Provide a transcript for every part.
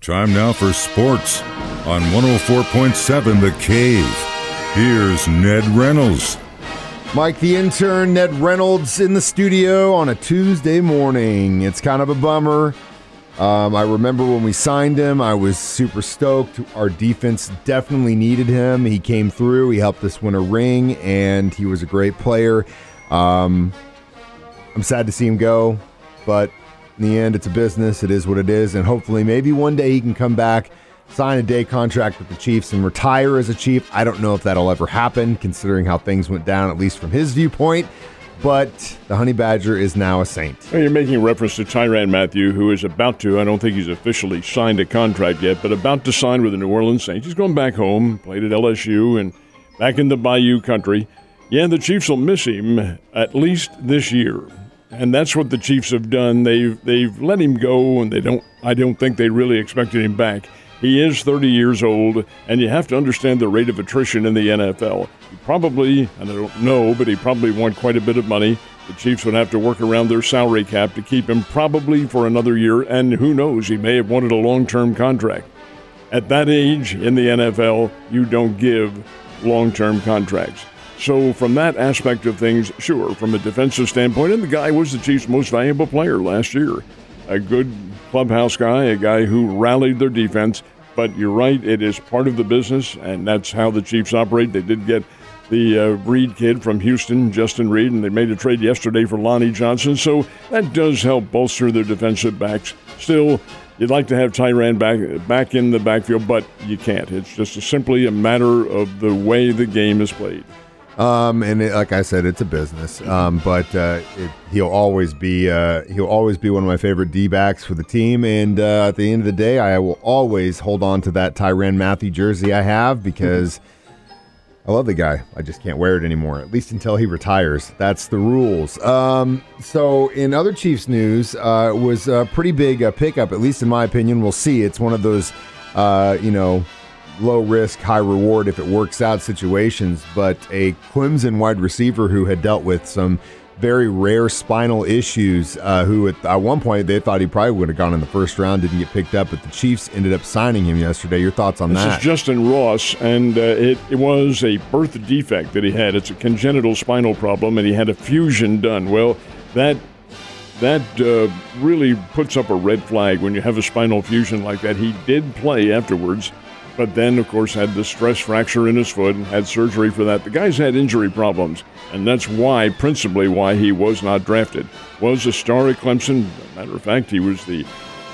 Time now for sports on 104.7 The Cave. Here's Ned Reynolds. Mike the intern, Ned Reynolds in the studio on a Tuesday morning. It's kind of a bummer. Um, I remember when we signed him, I was super stoked. Our defense definitely needed him. He came through, he helped us win a ring, and he was a great player. Um, I'm sad to see him go, but in the end, it's a business. It is what it is. And hopefully, maybe one day he can come back, sign a day contract with the Chiefs, and retire as a Chief. I don't know if that'll ever happen, considering how things went down, at least from his viewpoint. But the Honey Badger is now a saint. Well, you're making reference to Tyrann Mathieu, who is about to, I don't think he's officially signed a contract yet, but about to sign with the New Orleans Saints. He's going back home, played at LSU, and back in the Bayou country. Yeah, the Chiefs will miss him at least this year. And that's what the Chiefs have done. They've they've let him go and they don't I don't think they really expected him back. He is 30 years old, and you have to understand the rate of attrition in the NFL. He probably, and I don't know, but he probably won quite a bit of money. The Chiefs would have to work around their salary cap to keep him probably for another year, and who knows, he may have wanted a long term contract. At that age in the NFL, you don't give long term contracts. So, from that aspect of things, sure, from a defensive standpoint, and the guy was the Chiefs' most valuable player last year. A good clubhouse guy, a guy who rallied their defense. But you're right, it is part of the business, and that's how the Chiefs operate. They did get the uh, Reid kid from Houston, Justin Reid, and they made a trade yesterday for Lonnie Johnson. So that does help bolster their defensive backs. Still, you'd like to have Tyrann back back in the backfield, but you can't. It's just simply a matter of the way the game is played. Um, and it, like I said, it's a business. Um, but uh, it, he'll always be uh, he'll always be one of my favorite D backs for the team. And uh, at the end of the day, I will always hold on to that Tyrann Mathieu jersey I have because I love the guy. I just can't wear it anymore, at least until he retires. That's the rules. Um, so, in other Chiefs news, uh, was a pretty big uh, pickup, at least in my opinion. We'll see. It's one of those, uh, you know low risk, high reward if it works out situations, but a Clemson wide receiver who had dealt with some very rare spinal issues, uh, who at, at, one point they thought he probably would have gone in the first round, didn't get picked up, but the Chiefs ended up signing him yesterday. Your thoughts on this that? This is Justyn Ross, and uh, it, it was a birth defect that he had. It's a congenital spinal problem, and he had a fusion done. Well, that that uh, really puts up a red flag when you have a spinal fusion like that. He did play afterwards but then, of course, had the stress fracture in his foot and had surgery for that. The guy's had injury problems, and that's why, principally, why he was not drafted. Was a star at Clemson. Matter of fact, he was the,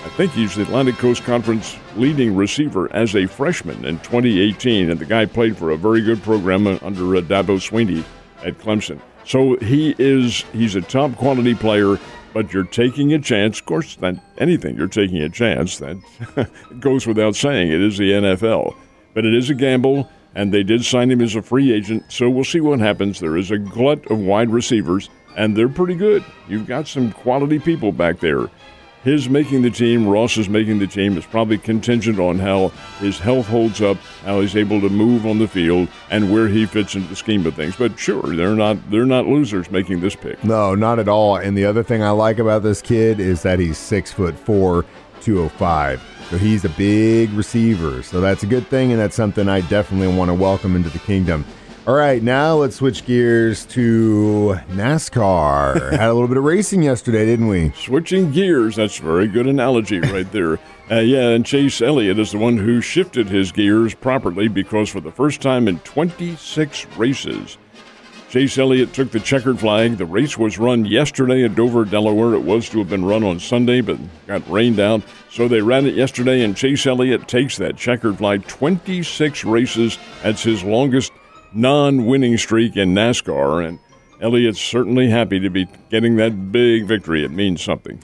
I think he's the Atlantic Coast Conference leading receiver as a freshman in 2018, and the guy played for a very good program under uh, Dabo Swinney at Clemson. So he is, he's a top quality player but you're taking a chance. Of course, that anything you're taking a chance. That goes without saying. It is the NFL, but it is a gamble, and they did sign him as a free agent. So we'll see what happens. There is a glut of wide receivers, and they're pretty good. You've got some quality people back there his making the team, Ross is making the team, is probably contingent on how his health holds up, how he's able to move on the field, and where he fits into the scheme of things. But sure, they're not they're not losers making this pick. No, not at all. And the other thing I like about this kid is that he's six foot four, two oh five. So he's a big receiver. So that's a good thing, and that's something I definitely want to welcome into the kingdom. All right, now let's switch gears to NASCAR. Had a little bit of racing yesterday, didn't we? Switching gears, that's a very good analogy right there. Uh, yeah, and Chase Elliott is the one who shifted his gears properly because for the first time in 26 races, Chase Elliott took the checkered flag. The race was run yesterday at Dover, Delaware. It was to have been run on Sunday, but got rained out. So they ran it yesterday, and Chase Elliott takes that checkered flag. 26 races. That's his longest non winning streak in NASCAR, and Elliott's certainly happy to be getting that big victory. It means something.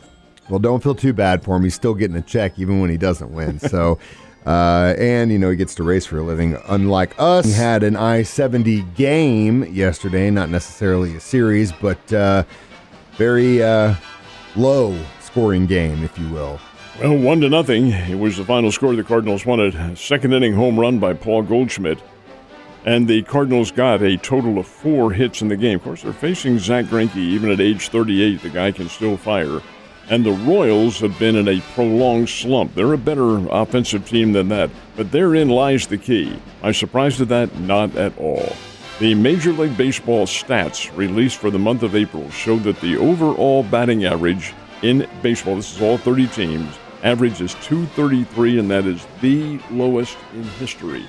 Well, don't feel too bad for him. He's still getting a check even when he doesn't win. So, uh, and you know he gets to race for a living. Unlike us, he had an I seventy game yesterday. Not necessarily a series, but uh, very uh, low scoring game, if you will. Well, one to nothing. It was the final score. The Cardinals won a second inning home run by Paul Goldschmidt. And the Cardinals got a total of four hits in the game. Of course, they're facing Zack Greinke. Even at age 38, the guy can still fire. And the Royals have been in a prolonged slump. They're a better offensive team than that, but therein lies the key. I'm surprised at that? Not at all. The Major League Baseball stats released for the month of April showed that the overall batting average in baseball, this is all 30 teams, average is 233, and that is the lowest in history.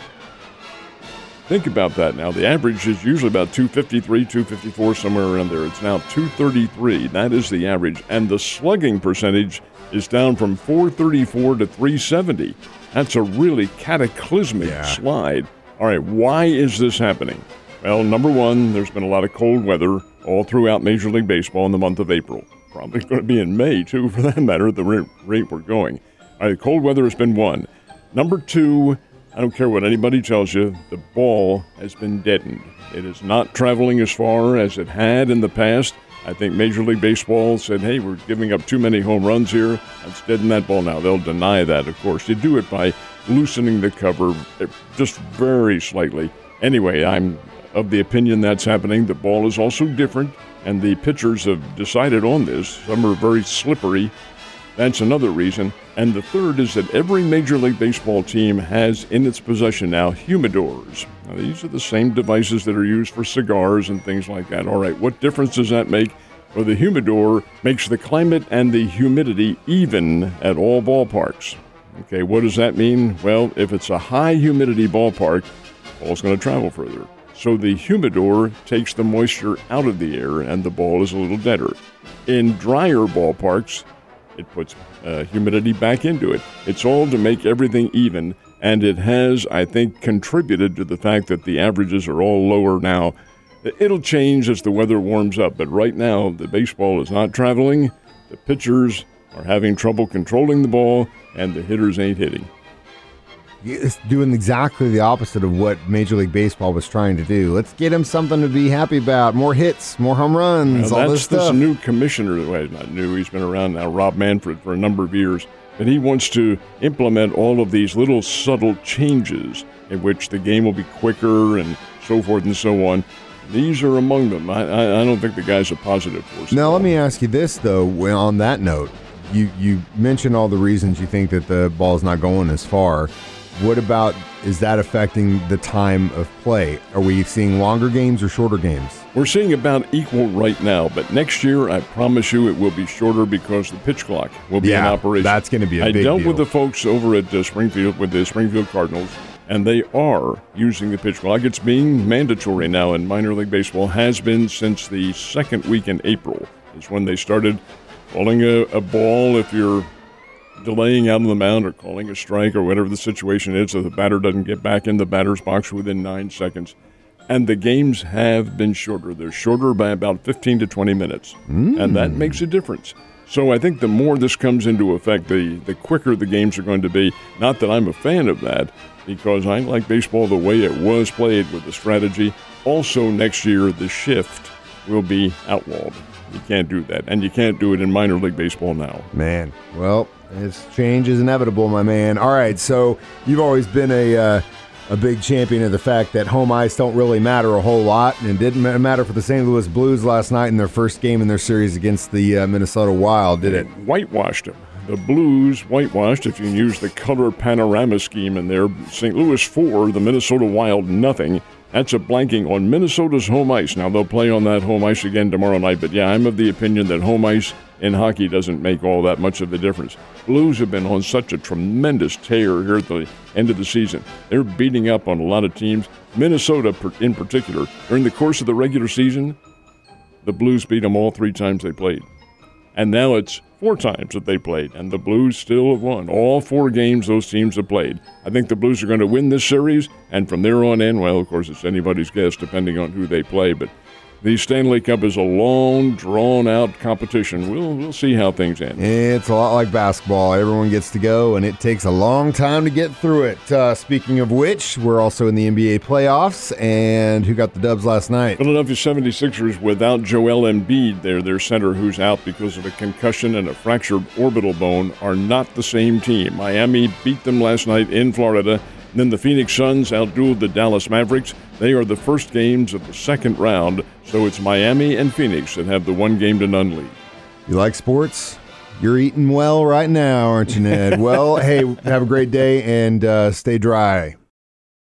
Think about that now. The average is usually about 253, 254, somewhere around there. It's now 233. That is the average. And the slugging percentage is down from 434 to 370. That's a really cataclysmic Yeah. slide. All right, why is this happening? Well, number one, there's been a lot of cold weather all throughout Major League Baseball in the month of April. Probably going to be in May, too, for that matter, at the rate, rate we're going. All right, cold weather has been one. Number two, I don't care what anybody tells you, the ball has been deadened. It is not traveling as far as it had in the past. I think Major League Baseball said, hey, we're giving up too many home runs here. Let's deaden that ball now. They'll deny that, of course. You do it by loosening the cover eh, just very slightly. Anyway, I'm of the opinion that's happening. The ball is also different, and the pitchers have decided on this. Some are very slippery. That's another reason. And the third is that every Major League Baseball team has in its possession now humidors. Now, these are the same devices that are used for cigars and things like that. All right, what difference does that make? Well, the humidor makes the climate and the humidity even at all ballparks. Okay, what does that mean? Well, if it's a high humidity ballpark, ball's going to travel further. So the humidor takes the moisture out of the air and the ball is a little deader. In drier ballparks, it puts uh, humidity back into it. It's all to make everything even, and it has, I think, contributed to the fact that the averages are all lower now. It'll change as the weather warms up, but right now the baseball is not traveling. The pitchers are having trouble controlling the ball, and the hitters ain't hitting. It's doing exactly the opposite of what Major League Baseball was trying to do. Let's get him something to be happy about. More hits, more home runs, Now, all that's this stuff. this new commissioner. Well, he's not new. He's been around now, Rob Manfred, for a number of years. And he wants to implement all of these little subtle changes in which the game will be quicker and so forth and so on. These are among them. I, I, I don't think the guy's a positive force. Now, let me ask you this though. On that note, you you mentioned all the reasons you think that the ball's not going as far. What about is that affecting the time of play? Are we seeing longer games or shorter games? We're seeing about equal right now, but next year, I promise you, it will be shorter because the pitch clock will be in operation. that's gonna be a I big dealt deal. with the folks over at uh, Springfield with the Springfield Cardinals, and they are using the pitch clock. It's being mandatory now in minor league baseball. Has been since the second week in April is when they started calling a, a ball if you're delaying out on the mound or calling a strike or whatever the situation is so the batter doesn't get back in the batter's box within nine seconds. And the games have been shorter. They're shorter by about 15 to 20 minutes. Hmm. And that makes a difference. So I think the more this comes into effect, the, the quicker the games are going to be. Not that I'm a fan of that, because I like baseball the way it was played with the strategy. Also, next year, the shift will be outlawed. You can't do that. And you can't do it in minor league baseball now. Man, well, this change is inevitable, my man. All right, so you've always been a uh, a big champion of the fact that home ice don't really matter a whole lot, and didn't matter for the St. Louis Blues last night in their first game in their series against the uh, Minnesota Wild, did it? whitewashed them. The Blues whitewashed, if you can use the color panorama scheme in there. St. Louis 4, the Minnesota Wild nothing. That's a blanking on Minnesota's home ice. Now, they'll play on that home ice again tomorrow night, but yeah, I'm of the opinion that home ice in hockey doesn't make all that much of a difference. Blues have been on such a tremendous tear here at the end of the season. They're beating up on a lot of teams. Minnesota, in particular, during the course of the regular season, the Blues beat them all three times they played. And now it's four times that they played, and the Blues still have won. All four games those teams have played. I think the Blues are going to win this series, and from there on in, well, of course, it's anybody's guess depending on who they play, but the Stanley Cup is a long, drawn out competition. We'll, we'll see how things end. It's a lot like basketball. Everyone gets to go, and it takes a long time to get through it. Uh, speaking of which, we're also in the NBA playoffs, and who got the dubs last night? Philadelphia 76ers without Joel Embiid there, their center who's out because of a concussion and a fractured orbital bone, are not the same team. Miami beat them last night in Florida. Then the Phoenix Suns outdueled the Dallas Mavericks. They are the first games of the second round, so it's Miami and Phoenix that have the one game to none lead. You like sports? You're eating well right now, aren't you, Ned? well, hey, have a great day and uh, stay dry.